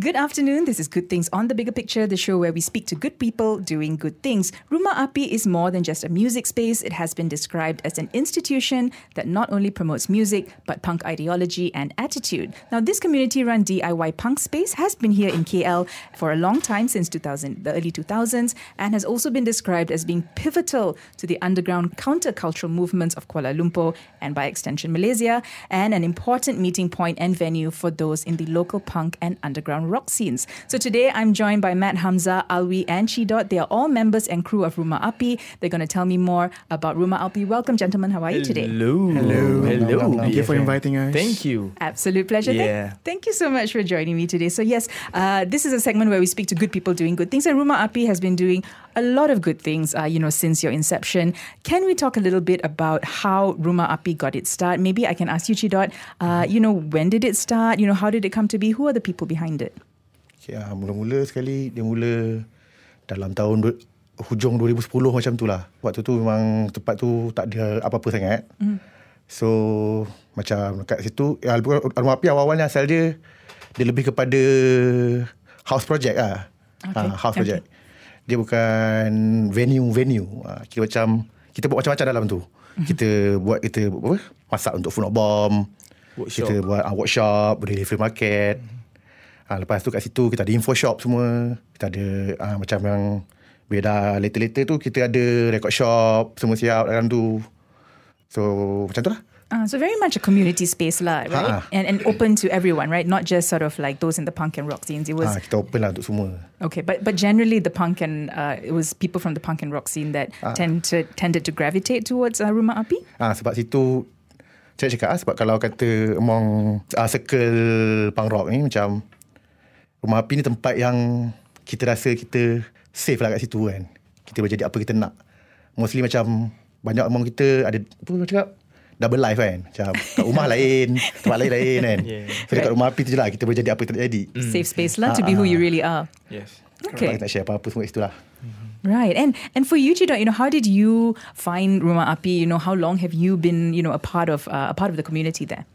Good afternoon. This is Good Things on the Bigger Picture, the show where we speak to good people doing good things. Rumah Api is more than just a music space. It has been described as an institution that not only promotes music, but punk ideology and attitude. Now, this community run DIY punk space has been here in KL for a long time, since 2000, the early 2000s, and has also been described as being pivotal to the underground countercultural movements of Kuala Lumpur and by extension Malaysia, and an important meeting point and venue for those in the local punk and underground rock scenes. So today I'm joined by Matt Hamzah, Alwee, and Che Dot. They are all members and crew of Rumah Api. They're going to tell me more about Rumah Api. Welcome, gentlemen. How are you today? Hello. Hello. Hello. Thank you for inviting us. Thank you. Absolute pleasure. Thank- Yeah. Thank, you so much for joining me today. So, yes, uh, this is a segment where we speak to good people doing good things. And Rumah Api has been doing a lot of good things, uh, you know, since your inception. Can we talk a little bit about how Rumah Api got its start? Maybe I can ask you, Che Dot, uh, you know, when did it start? You know, how did it come to be? Who are the people behind it? Okay, ah, mula-mula sekali dia mula dalam tahun du- hujung 2010 macam tu lah. Waktu tu memang tempat tu tak ada apa-apa sangat. Mm. So macam kat situ ya, rumah api awal-awalnya asal dia dia lebih kepada house project lah. Okay, Ah, house okay. project. Dia bukan venue-venue. Ah, kira macam kita buat macam-macam dalam tu. Kita buat kita apa? Masak untuk food not bomb. Workshop. Kita buat uh, workshop, delivery market. Ha, lepas tu kat situ kita ada info shop semua. Kita ada uh, macam yang dah later-later tu kita ada record shop semua siap dalam tu. So macam tu lah. Uh, so very much a community space lah, right? Ha. And and open to everyone, right? Not just sort of like those in the punk and rock scenes. It was Ha, kita open lah untuk semua. okay, but but generally the punk and uh, it was people from the punk and rock scene that tend to tended to gravitate towards uh, Rumah Api. Ha, sebab situ saya cakap ah, sebab kalau kata among uh, circle punk rock ni macam rumah api ni tempat yang kita rasa kita safe lah kat situ kan. Kita boleh jadi apa kita nak. Mostly macam banyak among kita ada apa orang cakap double life kan. Macam kat rumah lain, tempat lain lain kan. Yeah. So dekat rumah api tu je lah kita boleh jadi apa kita nak jadi. Safe space lah to be who you really are. Yes. Okay. Kita nak share apa-apa semua kat situ lah. Right. And and for you, Chidot, you know, how did you find Rumah Api? You know, how long have you been, you know, a part of uh, a part of the community there?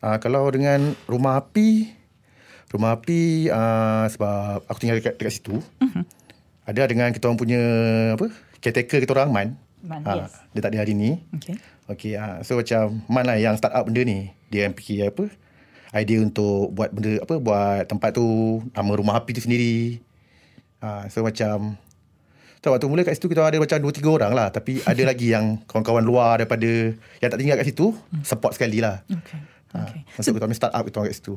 Uh, kalau dengan rumah api, rumah api uh, sebab aku tinggal dekat, dekat situ. Uh-huh. Ada dengan kita orang punya apa? Caretaker kita orang Man. Man, Ah, yes. Dia tak ada hari ni. Okay. Okey, uh, so macam Man lah yang start up benda ni. Dia yang fikir apa? Idea untuk buat benda apa? Buat tempat tu nama rumah api tu sendiri. Uh, so macam So waktu mula kat situ kita ada macam 2-3 orang lah Tapi ada lagi yang kawan-kawan luar daripada Yang tak tinggal kat situ Support sekali lah Okay. Ha, Okay. Untuk kita punya start up kita orang kat situ.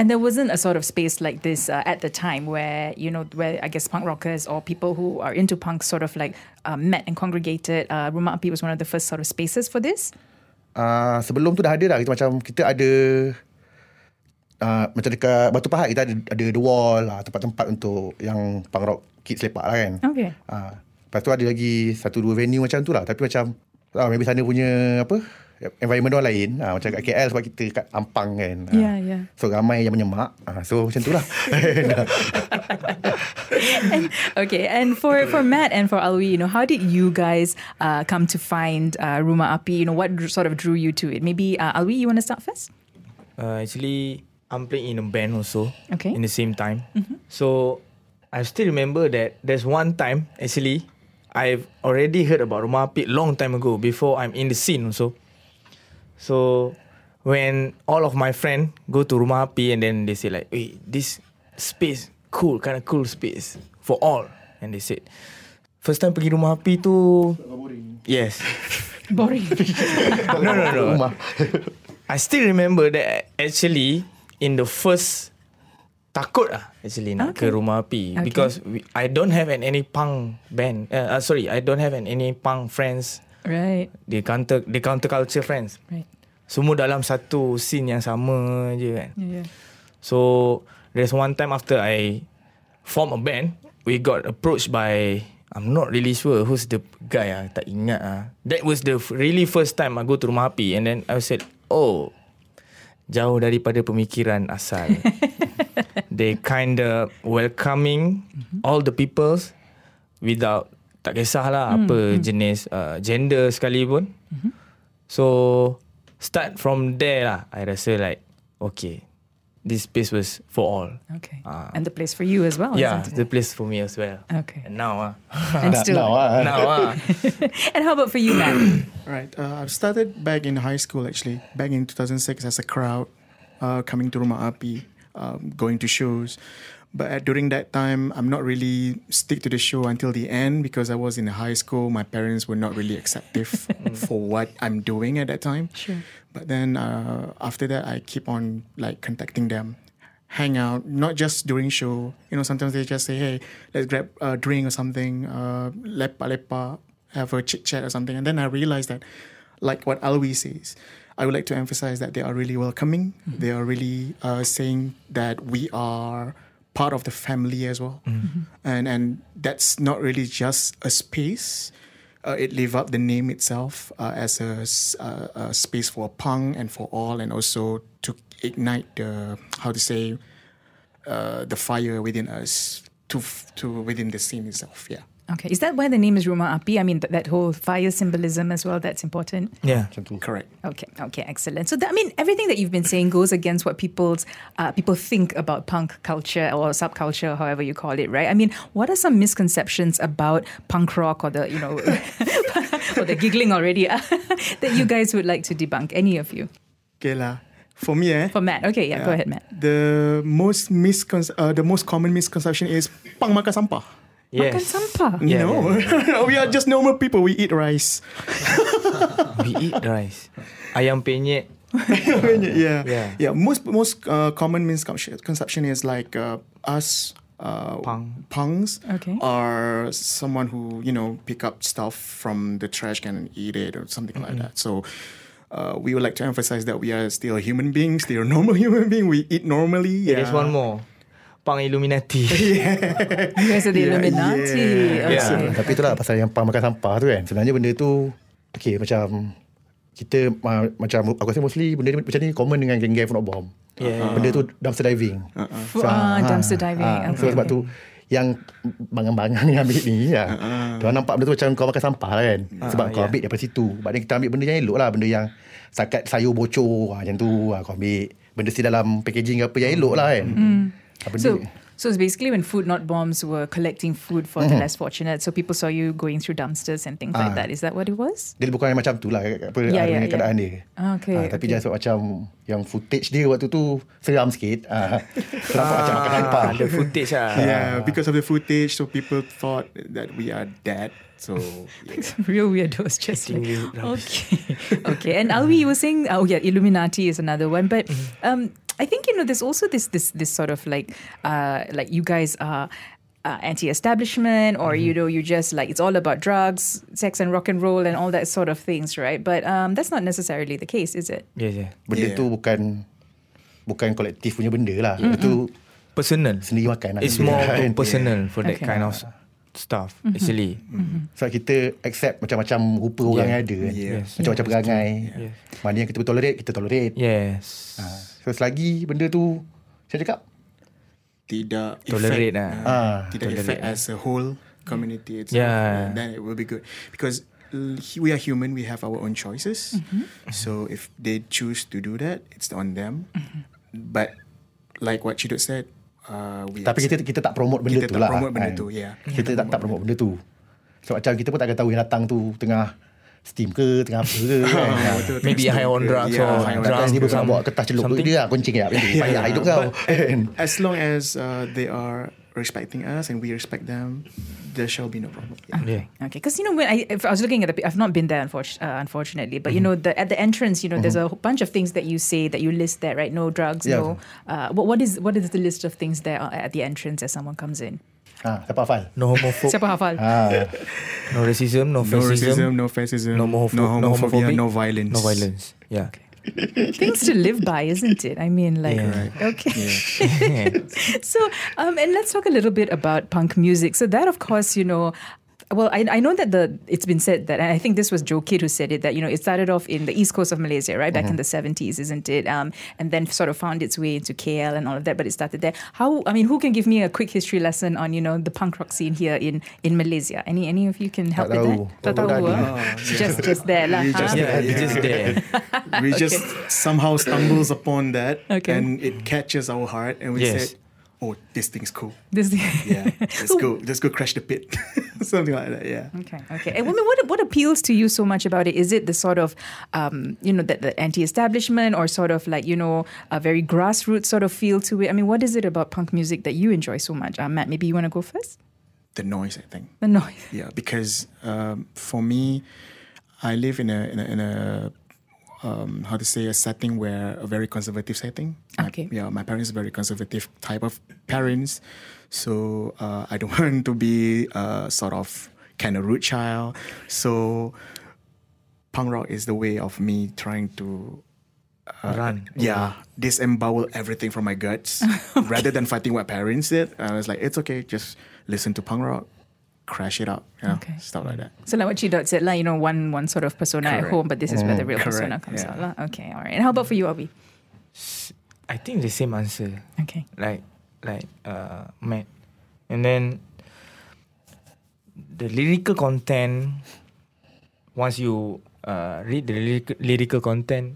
And there wasn't a sort of space like this uh, at the time where, you know, where I guess punk rockers or people who are into punk sort of like uh, met and congregated. Uh, Rumah Api was one of the first sort of spaces for this. Uh, sebelum tu dah ada dah kita macam kita ada uh, macam dekat Batu Pahat kita ada ada the wall lah tempat-tempat untuk yang punk rock kids lepak lah kan. Okay. Uh, lepas tu ada lagi satu dua venue macam tu lah tapi macam uh, maybe sana punya apa environment orang lain uh, macam kat KL sebab kita kat Ampang kan. Ah, Yeah, yeah. So ramai yang menyemak. Uh, so macam tu lah. and, okay, and for, for Matt and for Alwi, you know, how did you guys uh, come to find uh, Rumah Api? You know, what sort of drew you to it? Maybe uh, Alwi, you want to start first? Uh, actually, I'm playing in a band also. Okay. In the same time. So, I still remember that there's one time, actually, I've already heard about Rumah Api long time ago before I'm in the scene also. So, when all of my friend go to Rumah Api and then they say like, hey, this space, cool, kind of cool space for all. And they said, first time pergi Rumah Api tu... Yes. Boring. no, no, no. Rumah. I still remember that actually in the first takut lah actually nak Okay. ke rumah api Okay. because we, I don't have an any punk band uh, uh, sorry I don't have an any punk friends right, the counter the counter culture friends. Right. semua dalam satu scene yang sama je kan. Yeah, so there's one time after I form a band we got approached by I'm not really sure who's the guy ah tak ingat ah. That was the really first time I go to rumah api and then I said oh jauh daripada pemikiran asal. They kind of welcoming all the peoples without tak kisahlah apa jenis uh, gender sekalipun So start from there lah. I rasa like okay, this place was for all. Okay. Ah. and the place for you as well. yeah, isn't the it? place for me as well. Okay. And now ah, And still. Now, ah. now ah. and how about for you, Matt? Right. Uh, I've started back in high school actually, back in 2006 as a crowd, uh, coming to Rumah Api, um, going to shows. But at, during that time, I'm not really stick to the show until the end because I was in high school. My parents were not really acceptive for what I'm doing at that time. Sure. But then uh, after that, I keep on like contacting them, hang out, not just during show. You know, sometimes they just say, "Hey, let's grab a drink or something, uh, lepa lepa, have a chit chat or something." And then I realized that, like what Alwee says, I would like to emphasize that they are really welcoming. They are really uh, saying that we are part of the family as well, and and that's not really just a space uh, it live up the name itself uh, as a, s- uh, a space for punk and for all, and also to ignite the how to say uh, the fire within us to to within the scene itself. Yeah. Okay. Is that why the name is Rumah Api? I mean, th- that whole fire symbolism as well, that's important. yeah. Macam. Correct. Okay, okay, excellent. So that, I mean, everything that you've been saying goes against what people's uh, people think about punk culture or subculture, however you call it, right? I mean, what are some misconceptions about punk rock or the you know, or the giggling already that you guys would like to debunk? Any of you? Okay lah. For me, eh, For Matt, okay, yeah, go ahead, Matt. the most miscon- uh, the most common misconception is pang makan sampah. Makan Yes. sampah. Yeah, no, we are just normal people. We eat rice. We eat rice. Ayam penyet. yeah. Yeah. Yeah. Most most uh, common misconception is like uh, us uh, Punk. punks Okay. are someone who you know pick up stuff from the trash can and eat it or something like that. So. Uh, we would like to emphasize that we are still human beings. Still normal human being. We eat normally. Yeah. Yeah. There's one more. Pang Illuminati. The Yeah, Illuminati. yeah. Okay. Yeah. Tapi itulah pasal yang pang makan sampah tu kan. Sebenarnya benda tu okay macam kita ma- macam aku rasa mostly benda ni macam ni common dengan geng-geng Fun Bomb. Yeah. Benda tu dumpster diving. Fu- ah, dumpster diving. so Okay, sebab okay. tu yang bangang-bangang yang ambil ni ya. Dia nampak benda tu macam kau makan sampah lah kan. Sebab kau yeah. ambil daripada situ. Sebab kita ambil benda yang elok lah. Benda yang sakat sayur bocor. Ha, macam tu. Ha, kau ambil benda si dalam packaging apa yang elok lah kan. Ha, benda, So, so it's basically when Food Not Bombs were collecting food for the less fortunate. So people saw you going through dumpsters and things like Ah. that. Is that what it was? dia lebih kurang macam tu lah. Apa, Ya, yeah, ya, ya. keadaan dia. Okay, Ah, tapi okay. jangan macam yang footage dia waktu tu seram sikit. Ha, so nampak macam makan sampah. Ah, the footage ah. Yeah, because of the footage, so people thought that we are dead. So yeah. Real weirdos, just Eating like, weird rubbish. okay, okay. And Alwee, you were saying, oh yeah, Illuminati is another one, but Mm-hmm. um, I think you know there's also this this this sort of like uh like you guys are. Uh, anti-establishment, or Mm-hmm. you know, you just like it's all about drugs, sex, and rock and roll, and all that sort of things, right? But um, that's not necessarily the case, is it? Yes, yeah. Benda Yeah. tu bukan bukan kolektif punya benda lah. Benda tu Personal. sendiri makan lah. It's more Kan? personal for that Okay. kind of stuff. Actually. Sebab kita accept macam-macam rupa orang yang ada kan. Yeah. Macam-macam perangai. Yes. Mana yang kita boleh tolerate, kita tolerate. Yes. Ha. So selagi benda tu, saya cakap, tidak Tolerate effect, lah. uh, Ah, tidak tolerate effect as a whole community itself. Yeah. then it will be good because we are human. We have our own choices. So if they choose to do that, it's on them. But like what Chidot said, uh, we tapi kita kita tak promote benda Kita tu tak lah. promote benda kan. tu, yeah. Kita tak, tak promote benda tu. So macam kita pun tak akan tahu yang datang tu tengah steam ke, tengah apa ke kan. Ha. Maybe high on drugs Yeah, or high on drugs. Dia pun bawa kertas celup something. dia lah, kuncing ya. Payah hidup kau. Kan? as long as uh, they are respecting us and we respect them, there shall be no problem. Yeah. Yeah. Okay, because you know when I if I was looking at the, I've not been there unfor- uh, unfortunately, but you know the at the entrance, you know, there's a bunch of things that you say that you list there, right? No drugs, Yeah. no. Uh, what what is what is the list of things there uh, at the entrance as someone comes in? Ha, siapa hafal? No homophobe. Siapa hafal? Ha. No racism. No No racism, fascism. no fascism, No, homopho- no homophobia, homophobic, no violence. No violence. Yeah. Things to live by, isn't it? I mean, like, Yeah. okay. so, um, and let's talk a little bit about punk music. So that, of course, you know. Well, I, I know that the it's been said that, and I think this was Joe Kidd who said it that you know it started off in the east coast of Malaysia, right, back in the seventies, isn't it? Um, and then sort of found its way into KL and all of that, but it started there. How? I mean, who can give me a quick history lesson on you know the punk rock scene here in in Malaysia? Any any of you can help Tak with tahu. that? Tak Tak tahu. tahu ah? Oh, Just just there lah. Huh? just- Yeah, it's Yeah. just there. we just somehow stumbles upon that Okay. and it catches our heart and we Yes. said oh this thing's cool This, yeah let's go let's go crash the pit something like that yeah Okay, okay. And women, what what appeals to you so much about it? Is it the sort of, um, you know, that the anti-establishment, or sort of like you know a very grassroots sort of feel to it? I mean, what is it about punk music that you enjoy so much? Uh, Matt, maybe you want to go first. the noise I think The noise. yeah because um, for me I live in a in a, in a um, how to say a setting where a very conservative setting My- Okay. yeah my parents are very conservative type of parents so uh, I don't want to be a sort of kind of rude child so punk rock is the way of me trying to Run. yeah, disembowel everything from my guts rather than fighting what parents did. I was like, it's okay, just listen to punk rock, crash it up, you know, Okay. stuff like that. So like what Che Dot said, like you know, one one sort of persona at home, but this is where the real Correct, persona comes yeah. out. lah. Okay, all right. And how about for you, Obi? I think the same answer. Okay. like like uh Matt. And then the lyrical content once you uh read the lyrical, lyrical content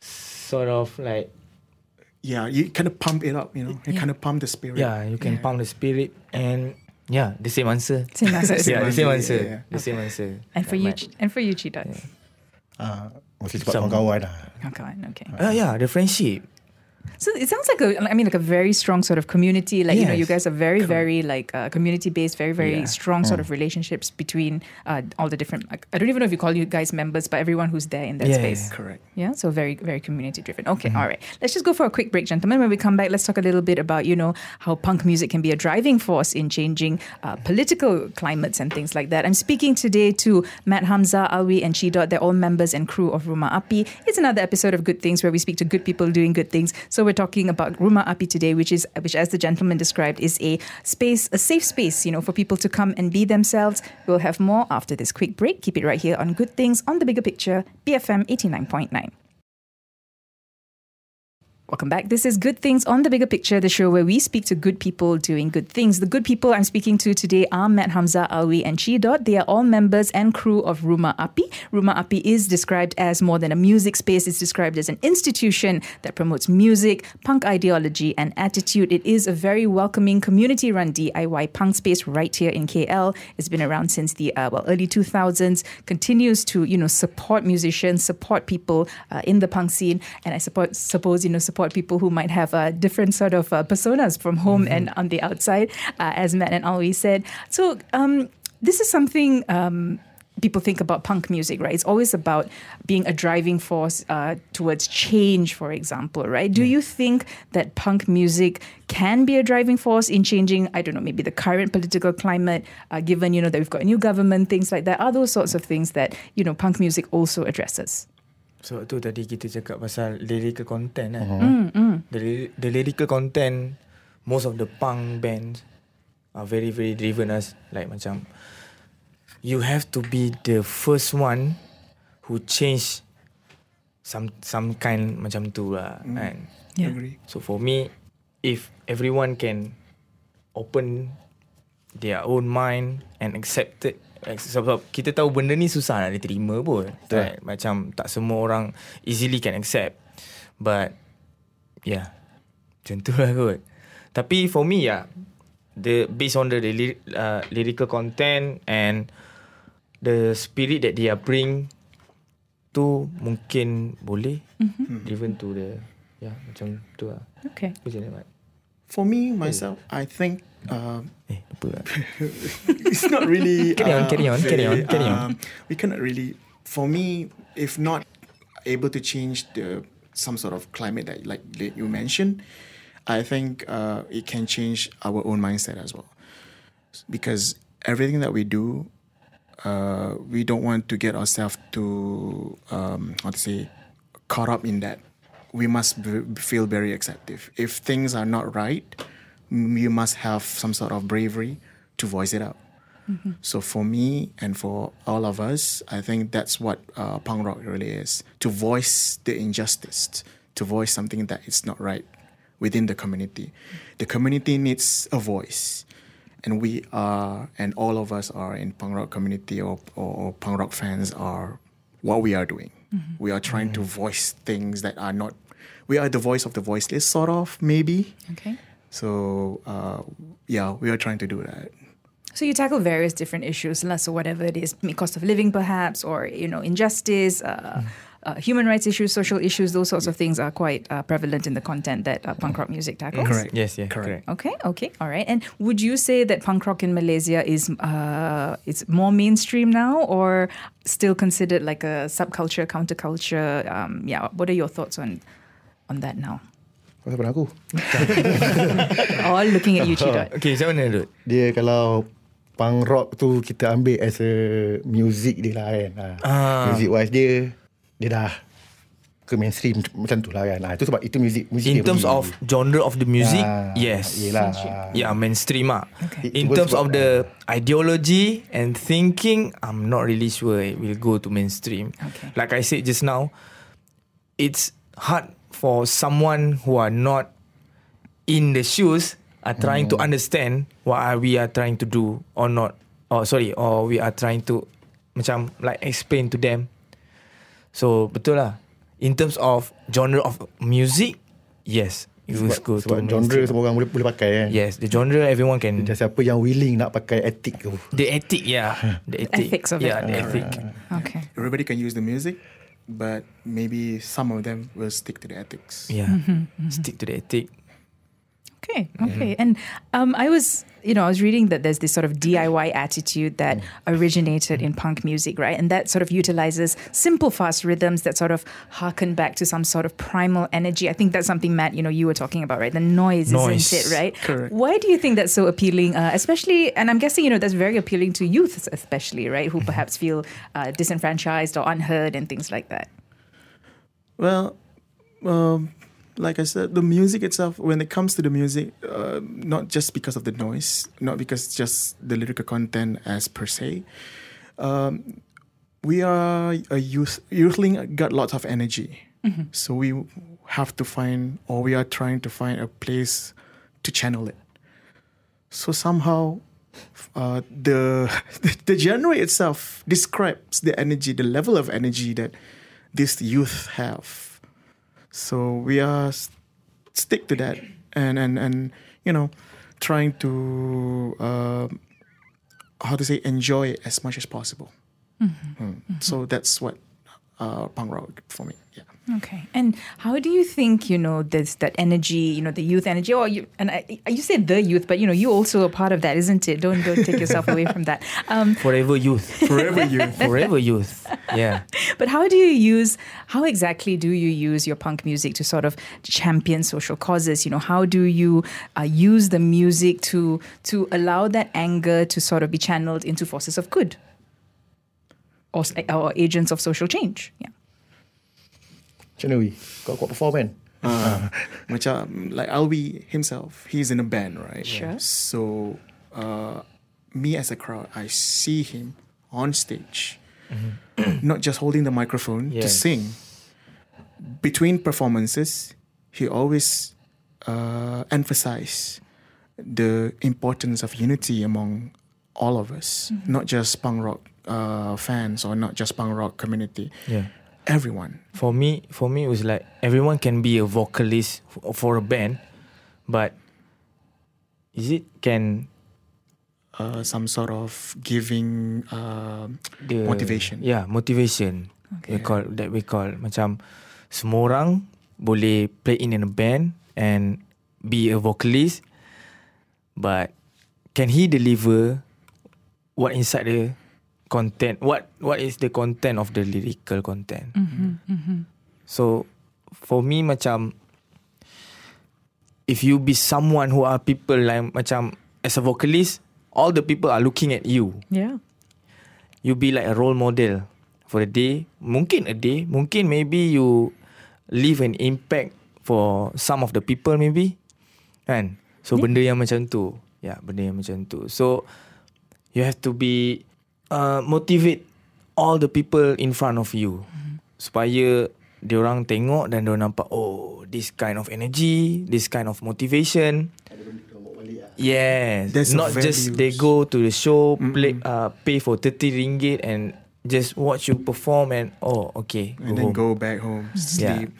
sort of like Yeah, you kind of pump it up, you know, you Yeah. kind of pump the spirit. yeah you can pump the spirit and yeah the same answer. Same answer. yeah the same Yeah, answer. yeah, the same answer. And for you, and for you, Chi dot. Ah, mesti cepat kawan-kawan lah. Okay, okay. uh, yeah the friendship So it sounds like a, I mean, like a very strong sort of community. Like you know, you guys are very, very like uh, community based, very, very Yeah. strong sort of relationships between uh, all the different. Like, I don't even know if you call you guys members, but everyone who's there in that Yeah, space. Correct. Yeah, so very, very community driven. Okay, all right. Let's just go for a quick break, gentlemen. When we come back, let's talk a little bit about, you know, how punk music can be a driving force in changing uh, political climates and things like that. I'm speaking today to Matt Hamzah, Alwee, and Che Dot. They're all members and crew of Rumah Api. It's another episode of Good Things where we speak to good people doing good things. So we're talking about Rumah Api today, which is, which as the gentleman described, is a space, a safe space, you know, for people to come and be themselves. We'll have more after this quick break. Keep it right here on Good Things on the Bigger Picture, BFM 89.9. Welcome back. This is Good Things on the Bigger Picture, the show where we speak to good people doing good things. The good people I'm speaking to today are Matt Hamzah, Alwee, and Che Dot. They are all members and crew of Rumah Api. Rumah Api is described as more than a music space. It's described as an institution that promotes music, punk ideology, and attitude. It is a very welcoming community-run DIY punk space right here in KL. It's been around since the uh, well early 2000s. Continues to you know support musicians, support people uh, in the punk scene, and I suppose you know support people who might have uh, different sort of uh, personas from home and on the outside, uh, as Matt and Alwee said. So um, this is something. Um, People think about punk music, right? It's always about being a driving force uh, towards change, for example, right? Do you think that punk music can be a driving force in changing, I don't know, maybe the current political climate, uh, given, you know, that we've got a new government, things like that? Are those sorts of things that, you know, punk music also addresses? So tu tadi kita cakap pasal lyrical content kan. Mm, The, ly- the lyrical content most of the punk bands are very very driven as like macam you have to be the first one who change some some kind macam tu lah kan. Yeah. Agree. So for me if everyone can open their own mind and accept it sebab kita tahu benda ni susah nak diterima pun. Right? macam tak semua orang easily can accept. But yeah. Macam tu lah kot. Tapi for me yeah. The based on the, the uh, lyrical content and the spirit that they are bring tu mungkin boleh mm-hmm. driven to the yeah macam tu lah. Okay. For me, myself, I think eh lupa lah it's not really. Carry on, uh, carry on, carry on, carry on. um, We cannot really. For me, if not able to change the some sort of climate that, like that you mentioned, I think uh, it can change our own mindset as well. Because everything that we do, uh, we don't want to get ourselves to um, how to say caught up in that. We must b- feel very acceptive. If things are not right, you must have some sort of bravery to voice it out. Mm-hmm. So for me and for all of us, I think that's what uh, punk rock really is: to voice the injustice, to voice something that is not right within the community. The community needs a voice, and we are, and all of us are in punk rock community or, or, or punk rock fans are what we are doing. Mm-hmm. We are trying to mm-hmm. voice things that are not. We are the voice of the voiceless, sort of maybe. Okay. So uh, yeah, we are trying to do that. So you tackle various different issues, lah, so whatever it is, cost of living perhaps, or you know, injustice, uh, uh, human rights issues, social issues, those sorts of things are quite uh, prevalent in the content that uh, punk rock music tackles. Correct. Yes, yeah, Correct. correct. Okay, okay, all right. And would you say that punk rock in Malaysia is uh, it's more mainstream now, or still considered like a subculture, counterculture? Um, yeah, what are your thoughts on on that now? Kau siapa aku? All looking at you, Chidot. Okay, macam mana Dut? Dia kalau punk rock tu kita ambil as a music dia lah kan. Ha. Ah. Music wise dia dia dah ke mainstream macam tu lah kan. Ha, itu sebab itu music music In dia terms of genre of the music, Ah, yes. Yelah. Yeah, mainstream ah. Okay. In terms of the ideology and thinking, I'm not really sure it will go to mainstream. Okay. Like I said just now, it's hard for someone who are not in the shoes are trying to understand what are we are trying to do or not. Or sorry, or we are trying to macam like explain to them. So betul lah. In terms of genre of music, yes, it will go sebab, sebab to genre semua orang boleh boleh pakai kan. Yes, the genre everyone can. Dan siapa yang willing nak pakai etik tu. The ethic, yeah, the ethic, Ethics of it. yeah, the ethic. Okay. Everybody can use the music, but maybe some of them will stick to the ethics. Yeah, Mm-hmm, stick to the ethic. Okay, okay. And um, I was, you know, I was reading that there's this sort of DIY attitude that originated in punk music, right? And that sort of utilizes simple, fast rhythms that sort of harken back to some sort of primal energy. I think that's something, Matt, you know, you were talking about, right? The noise, Noise. isn't it, right? Correct. Why do you think that's so appealing, uh, especially, and I'm guessing, you know, that's very appealing to youth, especially, right? Who perhaps feel uh, disenfranchised or unheard and things like that. Well, um, like I said, the music itself, when it comes to the music, uh, not just because of the noise, not because just the lyrical content as per se, um, we are a youth, youthling got lots of energy. So we have to find, or we are trying to find a place to channel it. So somehow, uh, the the genre itself describes the energy, the level of energy that this youth have. So we are stick to that and and and you know trying to uh, how to say enjoy it as much as possible. Mm. So that's what uh, punk rock for me. Yeah. Okay. And how do you think, you know, there's that energy, you know, the youth energy, or you, and I, you said the youth, but, you know, you also a part of that, isn't it? Don't, don't take yourself away from that. Um, Forever youth. Forever youth. Forever youth. Yeah. but how do you use, how exactly do you use your punk music to sort of champion social causes? You know, how do you uh, use the music to, to allow that anger to sort of be channeled into forces of good? Or, or agents of social change? Yeah. Macam mana Wi? Kau kuat perform kan? Uh, macam like Alwee himself, he's in a band, right? Sure. So uh, me as a crowd, I see him on stage, not just holding the microphone to sing. Between performances, he always uh, emphasize the importance of unity among all of us, not just punk rock uh, fans or not just punk rock community. Yeah. Everyone. For me, for me, it was like everyone can be a vocalist f- for a band, but is it can uh, some sort of giving uh, the Motivation. Yeah, motivation. We call that we call macam semua orang boleh play in a band and be a vocalist, but can he deliver what inside the content? What what is the content of the lyrical content? So for me macam if you be someone who are people like macam as a vocalist, all the people are looking at you Yeah. you be like a role model for a day. Mungkin a day, mungkin maybe you leave an impact for some of the people maybe. Kan? So benda yang macam tu. Ya, yeah, benda yang macam tu. So you have to be uh, motivate all the people in front of you supaya diorang tengok dan diorang nampak oh this kind of energy, this kind of motivation. Yes, That's not just they go to the show, play, uh, pay for 30 ringgit and just watch you perform and oh okay, and go then home. go back home, sleep.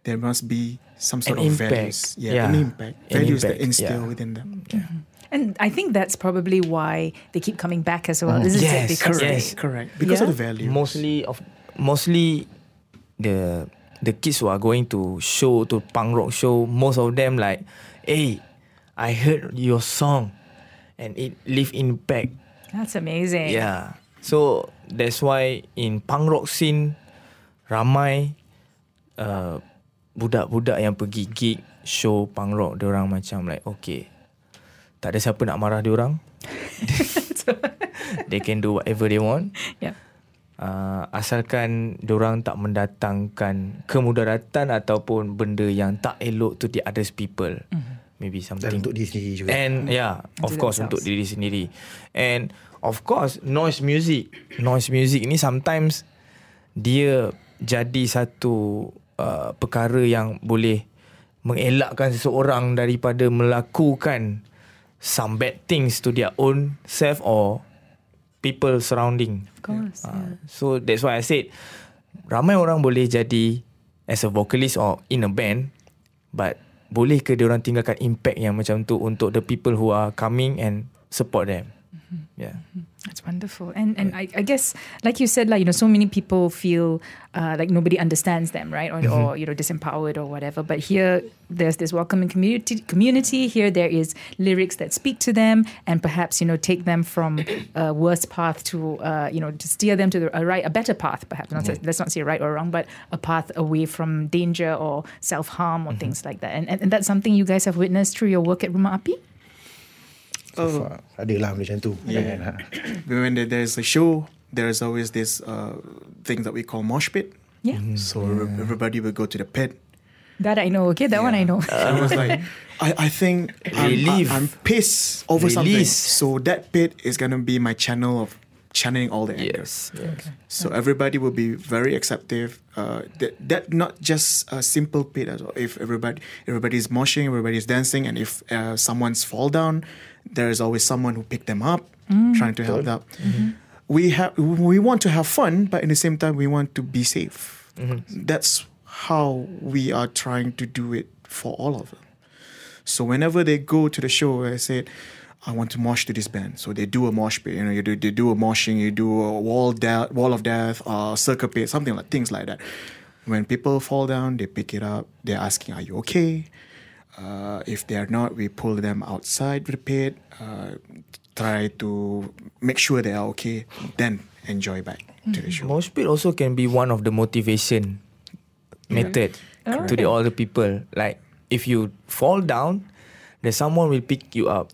There must be some sort An of impact. values. Yeah, Yeah. an impact. An values that impact, instill yeah. within them. And I think that's probably why they keep coming back as well, isn't Yes, it? Because correct. they- Yes. Correct. Because Yeah. of the value. mostly of mostly the the kids who are going to show to punk rock show most of them like hey i heard your song and it leave impact That's amazing. yeah so that's why in punk rock scene ramai uh, budak-budak yang pergi gig show punk rock orang macam like okay tak ada siapa nak marah orang they can do whatever they want Yeah. uh, asalkan orang tak mendatangkan kemudaratan ataupun benda yang tak elok to the others people. Mm-hmm. Maybe Dan something untuk diri sendiri juga. And yeah, of To course themselves. untuk diri sendiri. And of course noise music. Noise music ni sometimes dia jadi satu uh, perkara yang boleh mengelakkan seseorang daripada melakukan some bad things to their own self or people surrounding. Of course. Uh, so that's why I said ramai orang boleh jadi as a vocalist or in a band but boleh ke diorang tinggalkan impact yang macam tu untuk the people who are coming and support them. Yeah. That's wonderful. And and I, I guess like you said, like, you know, so many people feel uh, like nobody understands them, right? Or, or you know, disempowered or whatever. But here there's this welcoming community community. Here there is lyrics that speak to them and perhaps, you know, take them from a worse path to uh, you know, to steer them to the, a right a better path, perhaps. Not say- let's not say right or wrong, but a path away from danger or self-harm or things like that. And, and and that's something you guys have witnessed through your work at Rumah Api? So far, ada lah benda macam tu. Yeah. Kan? When there's a show, there's always this uh, thing that we call mosh pit. Yeah. So every- everybody will go to the pit. That I know. Okay, that one I know. I was like, I, I think I'm, Relief. I, am pissed over Release. something. So that pit is gonna be my channel of channeling all the anger. Yes. yes. So everybody will be very acceptive. Uh, that, that not just a simple pit as well. If everybody everybody's moshing, is dancing, and if uh, someone's fall down, there is always someone who pick them up, trying to help them. We have we want to have fun, but in the same time we want to be safe. That's how we are trying to do it for all of them. So whenever they go to the show, I said, I want to mosh to this band. So they do a mosh pit. You know, you do, they do a moshing, you do a wall death, wall of death, uh, circle pit, something like things like that. When people fall down, they pick it up. They're asking, "Are you okay?" Uh, if they are not, we pull them outside the pit. Uh, try to make sure they are okay. Then enjoy back to the show. Mosh pit also can be one of the motivation method to the other people. Like if you fall down, then someone will pick you up.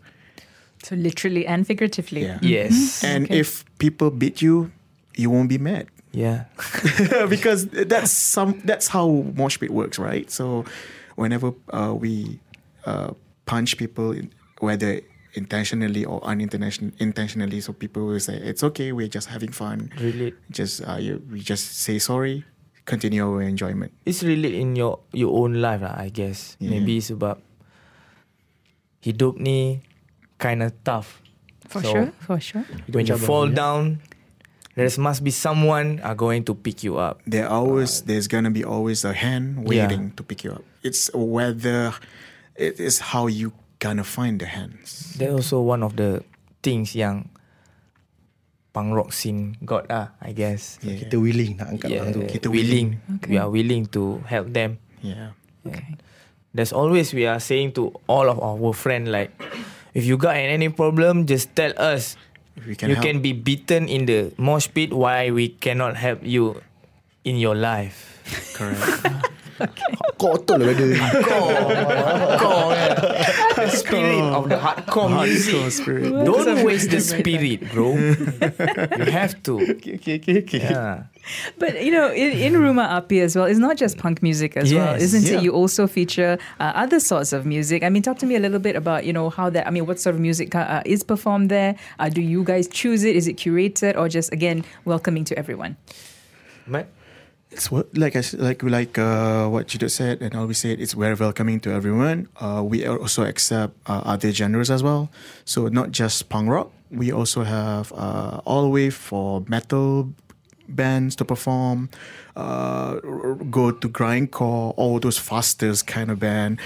So literally and figuratively. Yeah. Yes. And Okay. if people beat you, you won't be mad. Yeah. because that's some that's how mosh pit works, right? So whenever uh, we uh, punch people, in, whether intentionally or unintentionally, intentionally, so people will say it's okay, we're just having fun. really Just uh, you, we just say sorry, continue our enjoyment. It's really in your your own life lah, I guess. Yeah. Maybe sebab hidup ni kind of tough. For So, sure, for sure. When you fall yeah. down, there must be someone are going to pick you up. There always there's gonna be always a hand Yeah. waiting to pick you up. It's whether it is how you gonna find the hands. That also one of the things yang punk rock scene got ah, I guess. Yeah. Kita willing nak angkat Yeah, orang tu. Kita willing. Okay. We are willing to help them. Yeah. Okay. There's always we are saying to all of our friend like, if you got any problem, just tell us. We can you help. can be beaten in the mosh pit. Why we cannot help you in your life? correct. Kotor lah weather. the spirit of the hardcore music. Hardcore spirit. Don't waste the spirit, bro. you have to. Okay, okay, okay. okay. Yeah. But you know, in, in Rumah Api as well, it's not just punk music as well, isn't yeah. it? You also feature uh, other sorts of music. I mean, talk to me a little bit about you know how that. I mean, what sort of music uh, is performed there? Uh, do you guys choose it? Is it curated or just again welcoming to everyone? Matt? It's what like I like like uh, what Che Dot said, and Alwee said it's very welcoming to everyone. Uh, we also accept uh, other genres as well, so not just punk rock. We also have uh, all the way for metal bands to perform. Uh, go to grindcore, all those fastest kind of band,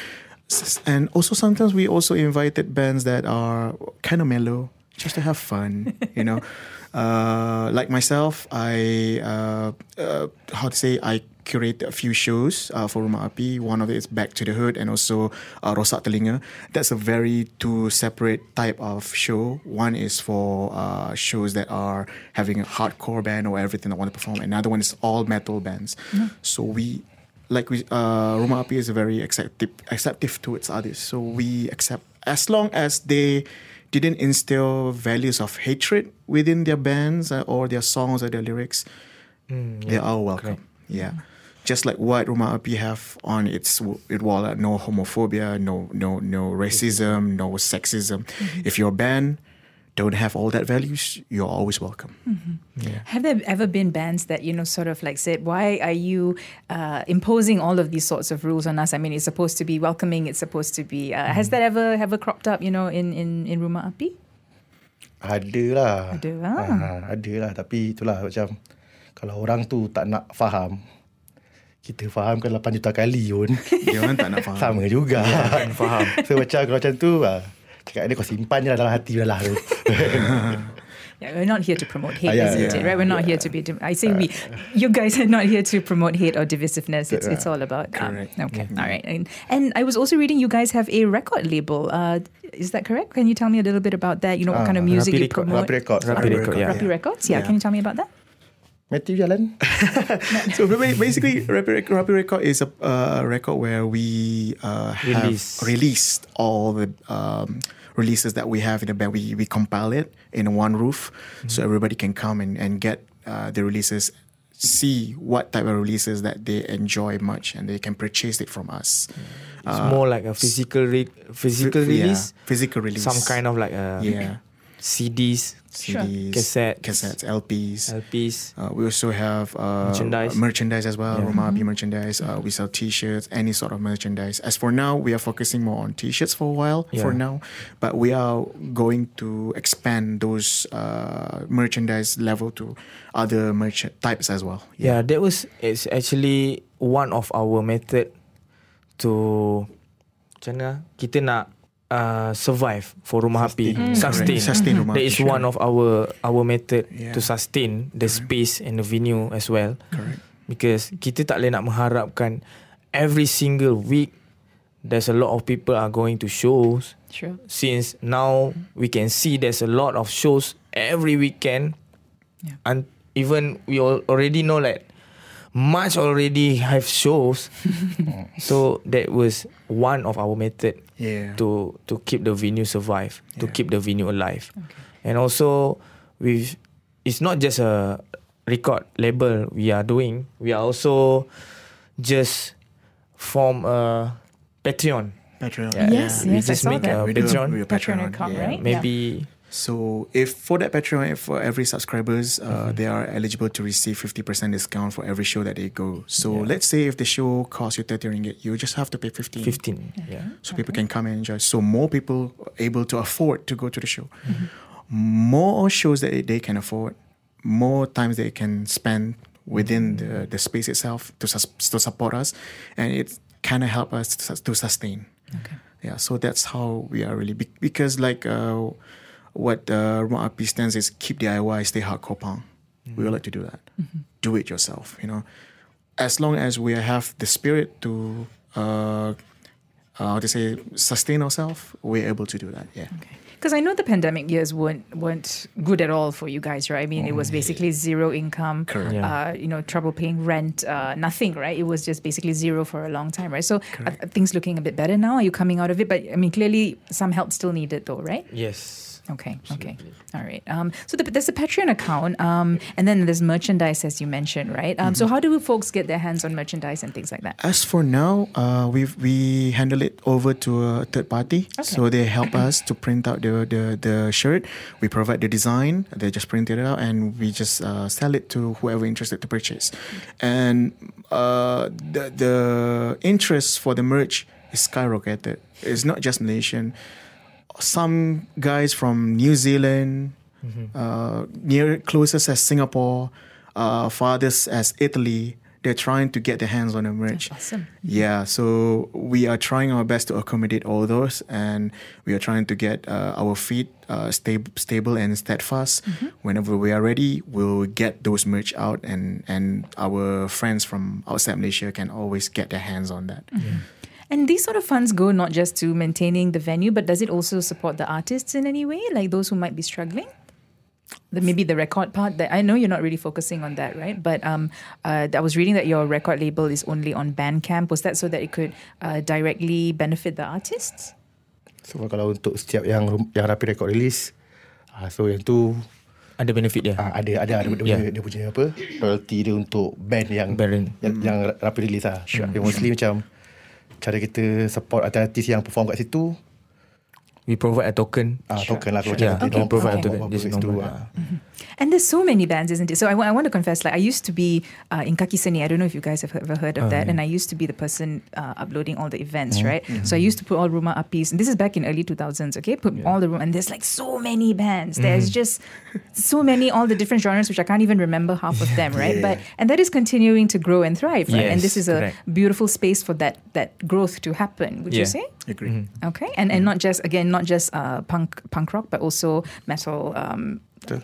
and also sometimes we also invited bands that are kind of mellow, just to have fun, you know. Uh, like myself, I uh, uh, how to say I curate a few shows uh, for Rumah Api. One of it is Back to the Hood and also uh, Rosak Telinga. That's a very two separate type of show. One is for uh, shows that are having a hardcore band or everything that want to perform. Another one is all metal bands. So we like we uh Rumah Api is very acceptive acceptive towards others. So we accept as long as they didn't instill values of hatred within their bands uh, or their songs or their lyrics, they are welcome. Yeah. Just like what Rumah Api have on its it wall, uh, no homophobia, no no no racism, no sexism. If your band don't have all that values, you're always welcome. Have there ever been bands that you know sort of like said, "Why are you uh, imposing all of these sorts of rules on us?" I mean, it's supposed to be welcoming. It's supposed to be. Uh, Has that ever ever cropped up? You know, in in in Rumah Api? Ada lah. Ada lah. Ah, ada lah. Tapi itulah macam kalau orang tu tak nak faham, kita fahamkan 8 juta kali pun. Dia orang tak nak faham. Sama juga. faham. So macam kalau macam tu, ah, cakap dia kau simpan je lah dalam hati dah lah tu. Yeah, we're not here to promote hate, Ah, yeah, isn't yeah, it? Right? We're not here to be. Div- I say we. You guys are not here to promote hate or divisiveness. It's it's all about. um, Correct. okay. All right. And, and I was also reading you guys have a record label. Uh, is that correct? Can you tell me a little bit about that? You know what Ah, kind of music Rapid you Record- promote? Rapid Records. Rapid Record, yeah. Rapid Records. Yeah. Yeah. Can you tell me about that? Matthew jalan. so basically, Rapid, Rapid Record is a uh, record where we uh, have Release. released all the um, releases that we have in the band. We, we compile it in one roof so everybody can come and, and get uh, the releases, see what type of releases that they enjoy much and they can purchase it from us. It's more like a physical re- physical Phy- yeah, release. physical release. Some kind of like a Yeah. CDs, CDs, Cassettes. cassettes, LPs. LPs. Uh, we also have uh, Merchandise. merchandise as well. Yeah. Api merchandise. Uh, we sell T-shirts, any sort of merchandise. As for now, we are focusing more on T-shirts for a while. For now, but we are going to expand those uh, merchandise level to other merch types as well. Yeah, that was it's actually one of our method to macam mana kita nak uh, survive for rumah api sustain. Correct. Sustain Rumah That is sure. one of our our method Yeah. to sustain the space and the venue as well. Correct. Because kita tak boleh nak mengharapkan every single week there's a lot of people are going to shows Sure. since now we can see there's a lot of shows every weekend Yeah. and even we all already know like much already have shows so that was one of our method Yeah. to to keep the venue survive to keep the venue alive and also with it's not just a record label we are doing we are also just form a patreon Patreon. Yes, we yes, I just saw make that. a We do a- patreon we do a Patreon.com, yeah. right? maybe So if for that Patreon, if for every subscribers, uh, Mm-hmm. they are eligible to receive 50% discount for every show that they go. So Yeah. let's say if the show costs you 30 ringgit, you just have to pay 15. 15 yeah So people can come and enjoy. So more people are able to afford to go to the show. Mm-hmm. More shows that they can afford, more times they can spend within Mm-hmm. the, the space itself to, sus- to support us. And it kind of help us to, to sustain. Okay. Yeah, so that's how we are really be- because like uh, what uh, Rumah Api stands is keep DIY, stay hardcore punk. We all like to do that. Do it yourself, you know. As long as we have the spirit to uh, uh, how to say, sustain ourselves, we're able to do that. Yeah. Because I know the pandemic years weren't weren't good at all for you guys, right? I mean, it was basically zero income, Correct. Yeah. uh, you know, trouble paying rent, uh, nothing, right? It was just basically zero for a long time, right? So are, are things looking a bit better now? Are you coming out of it? But I mean, clearly some help still needed, though, right? Yes. Okay, okay, all right. Um, so the, there's a Patreon account, um, and then there's merchandise, as you mentioned, right? Um, So how do folks get their hands on merchandise and things like that? As for now, uh, we we handle it over to a third party, so they help us to print out the, the the shirt. We provide the design, they just print it out, and we just uh, sell it to whoever interested to purchase. And uh, the the interest for the merch is skyrocketed. It's not just Malaysian. Some guys from New Zealand, uh, near closest as Singapore, uh, farthest as Italy, they're trying to get their hands on the merch. Awesome. Yeah, so we are trying our best to accommodate all those, and we are trying to get uh, our feet uh, stable, stable and steadfast. Whenever we are ready, we'll get those merch out, and and our friends from outside Malaysia can always get their hands on that. And these sort of funds go not just to maintaining the venue, but does it also support the artists in any way, like those who might be struggling? The, maybe the record part that I know you're not really focusing on that, right? But um, uh, I was reading that your record label is only on Bandcamp. Was that so that it could uh, directly benefit the artists? So kalau untuk setiap yang yang rapi record release, ah, so yang tu Ada benefit dia. ah, ada ada ada dia, Yeah. dia punya apa royalty dia untuk band yang Band. yang, yang rapi release lah. Sure. Yang mostly macam cara kita support artis yang perform kat situ We provide a token. ah token lah macam Yeah, okay. dorang provide okay. a token. Just normal. ah. And there's so many bands, isn't it? So I, wa- I want to confess, like I used to be uh, in Kaki Seni. I don't know if you guys have ever heard of Oh, that. yeah. And I used to be the person uh, uploading all the events, right? So I used to put all Rumah Api's, and this is back in early 2000s, okay? Put all the room, and there's like so many bands. There's just so many, all the different genres, which I can't even remember half of them, right? But and that is continuing to grow and thrive, right? and this is a correct. beautiful space for that that growth to happen. Would you say? Agree. Okay, and and not just again not just uh, punk punk rock, but also metal. Um,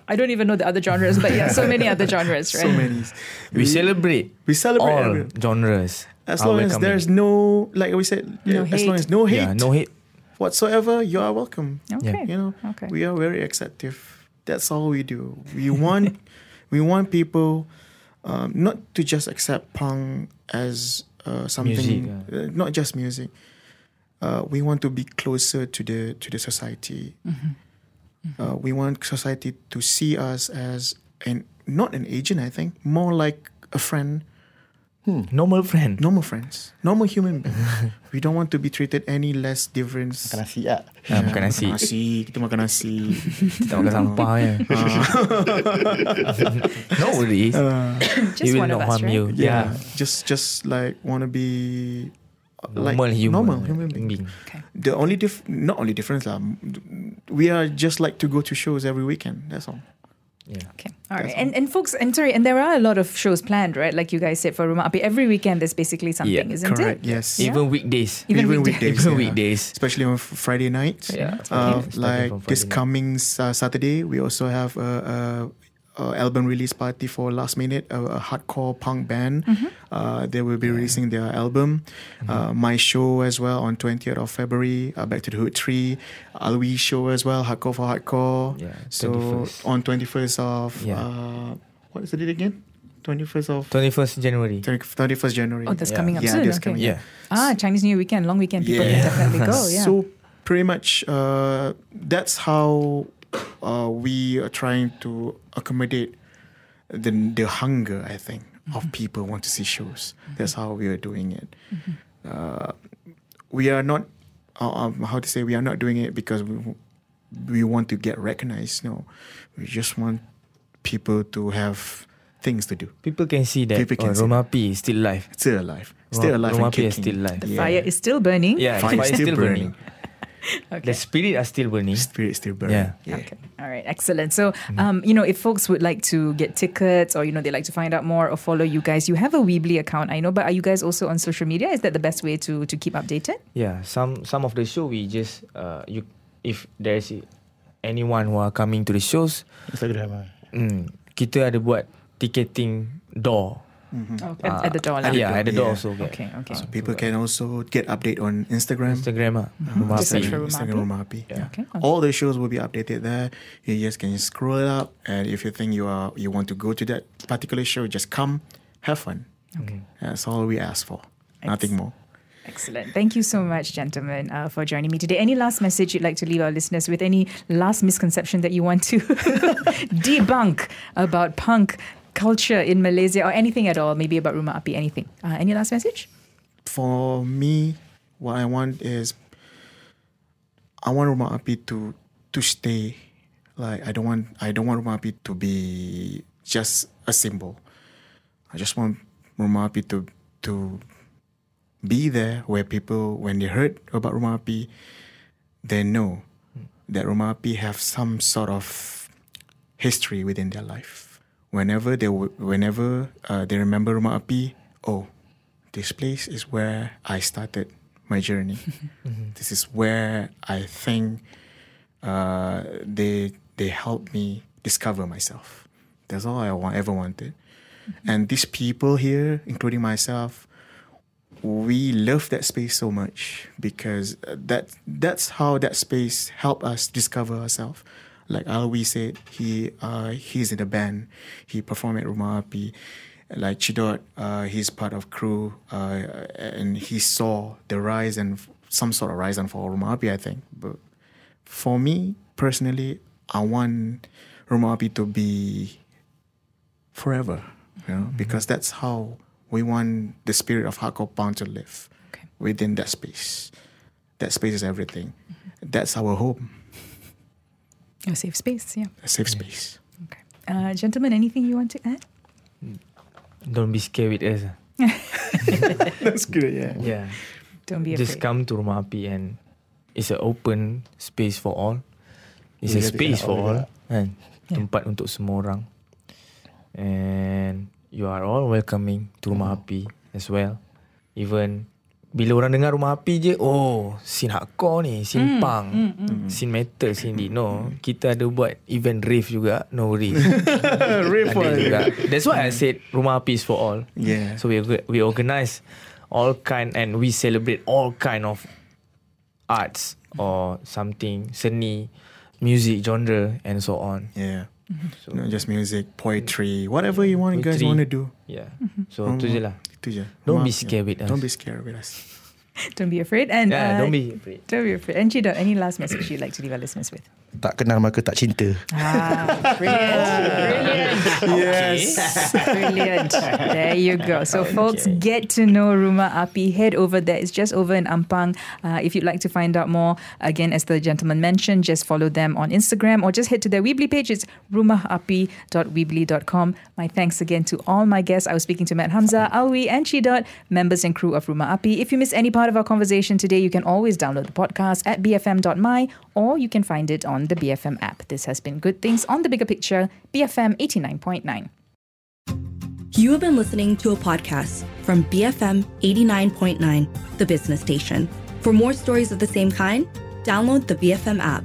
I don't even know the other genres, but yeah, so many other genres, right? So many. We celebrate We celebrate all every- genres. As long as there's no, like we said, No as long as no hate, yeah, no hate. whatsoever, you are welcome. Okay. You know, Okay. we are very acceptive. That's all we do. We want, we want people um, not to just accept punk as uh, something, Music, uh, not just music. Uh, we want to be closer to the to the society. Uh, we want society to see us as an not an agent. I think more like a friend, Normal friend. normal friends, normal human being. we don't want to be treated any less difference. makan nasi lah Ah, makan nasi. nasi, kita makan nasi. Kita makan sampah ya. no worries. Just it will one of us, harm right? you. yeah, Yeah. just just like want to be uh, Normal like human. normal human being. being. The only diff, not only difference lah. We are just like to go to shows every weekend. That's all. Yeah. Okay. All right. And and folks, and sorry, and there are a lot of shows planned, right? Like you guys said for Rumah Api. Every weekend there's basically something, Yeah, isn't Correct. it? Yes. Yeah. Even weekdays. Even Even weekdays. weekdays. Even yeah. weekdays. Especially on Friday nights. Yeah. Uh, like from this night. coming uh, Saturday, we also have a, a, a album release party for Last Minute, a, a hardcore punk band. Mm-hmm. Uh, they will be releasing their album. Uh, my show as well on 20th of February, uh, Back to the Hood 3. Alwee show as well, Hardcore for Hardcore. Yeah, So 21st. on 21st of, Yeah. uh, what is the date again? 21st of, 21st January. 31st January. Oh, that's Yeah. coming up Yeah, soon. that's okay. coming Yeah. Ah, Chinese New Year weekend, long weekend. People can definitely go. Yeah. So pretty much, uh, that's how uh, we are trying to accommodate the the hunger. I think of people want to see shows. That's how we are doing it. Uh, we are not. Uh, um, how to say? We are not doing it because we we want to get recognized. No, we just want people to have things to do. People can see that People can oh, see Rumah Api is still alive. Still alive. Still alive. Rumah Api is still alive. the Yeah. fire is still burning. Yeah, Fire fire is is still still burning. Okay. The spirit are still burning. Spirit still burning. Yeah. Okay. All right. Excellent. So, um, you know, if folks would like to get tickets or, you know, they like to find out more or follow you guys, you have a Weebly account, I know, but are you guys also on social media? Is that the best way to, to keep updated? Yeah, some some of the show we just uh you if there's anyone who are coming to the shows, Instagram lah mm, kita ada buat ticketing door. Oh, at, at the door. lah. yeah, at the door Yeah. also. get. Okay, okay. So people can also get update on Instagram. Instagram ah. Rumah Just search Api. for Rumah Instagram Api. Rumah Api. Yeah. Okay. All the shows will be updated there. You just can scroll it up, and if you think you are you want to go to that particular show, just come, have fun. Okay. That's all we ask for. Nothing more. Excellent. Thank you so much, gentlemen, uh, for joining me today. Any last message you'd like to leave our listeners with? Any last misconception that you want to debunk about punk culture in Malaysia or anything at all? Maybe about Rumah Api, anything. Uh, any last message? For me, what I want is I want Rumah Api to to stay. Like I don't want I don't want Rumah Api to be just a symbol. I just want Rumah Api to to be there where people when they heard about Rumah Api, they know that Rumah Api have some sort of history within their life. Whenever they w- whenever uh, they remember Rumah Api, oh, this place is where I started my journey. This is where I think uh, they they helped me discover myself. That's all I want, ever wanted. And these people here, including myself, we love that space so much because uh, that that's how that space helped us discover ourselves. Like Alwee said, he uh, he's in the band. He performed at Rumah Api. Like Che Dot, uh, he's part of crew, uh, and he saw the rise and some sort of rise and fall of Rumah Api, I think. But for me personally, I want Rumah Api to be forever, you know, because that's how we want the spirit of hardcore punk to live Okay. within that space. That space is everything. That's our home, A safe space, yeah. a safe space. Okay. Uh, gentlemen, anything you want to add? Don't be scared with us. That's good, yeah. Yeah. Don't be afraid. Just afraid. come to Rumah Api and it's an open space for all. It's Yeah, a space yeah, for all all. juga. Kan? Yeah. Tempat untuk semua orang. And you are all welcoming to Rumah Api as well. Even bila orang dengar Rumah Api je, oh, scene hardcore ni, scene punk, scene metal, scene ni. No, kita ada buat event rave juga. No rave. rave juga. That's why I said Rumah Api is for all. Yeah. So we we organize all kind and we celebrate all kind of arts or something seni, music genre and so on. Yeah. So Not just music, poetry, whatever you want, guys Poetry. want to do. yeah. So tu je lah. Itu je. Don't be Maaf, scared with us. Don't be scared with us. Don't be afraid. And Yeah, uh, don't be afraid. Don't be afraid. And Che Dot, any last message you'd like to leave our listeners with? Tak kenal maka tak cinta. Ah, brilliant. brilliant. Yes. Brilliant. There you go. So, folks, get to know Rumah Api. Head over there. It's just over in Ampang. Uh, if you'd like to find out more, again, as the gentleman mentioned, just follow them on Instagram or just head to their Weebly page. It's rumahapi.weebly.com. My thanks again to all my guests. I was speaking to Matt Hamzah, Alwee, and Che Dot, members and crew of Rumah Api. If you miss any part of our conversation today, you can always download the podcast at bfm.my or you can find it on the BFM app. This has been Good Things on the Bigger Picture, BFM 89.9. You have been listening to a podcast from BFM 89.9, the business station. For more stories of the same kind, download the BFM app.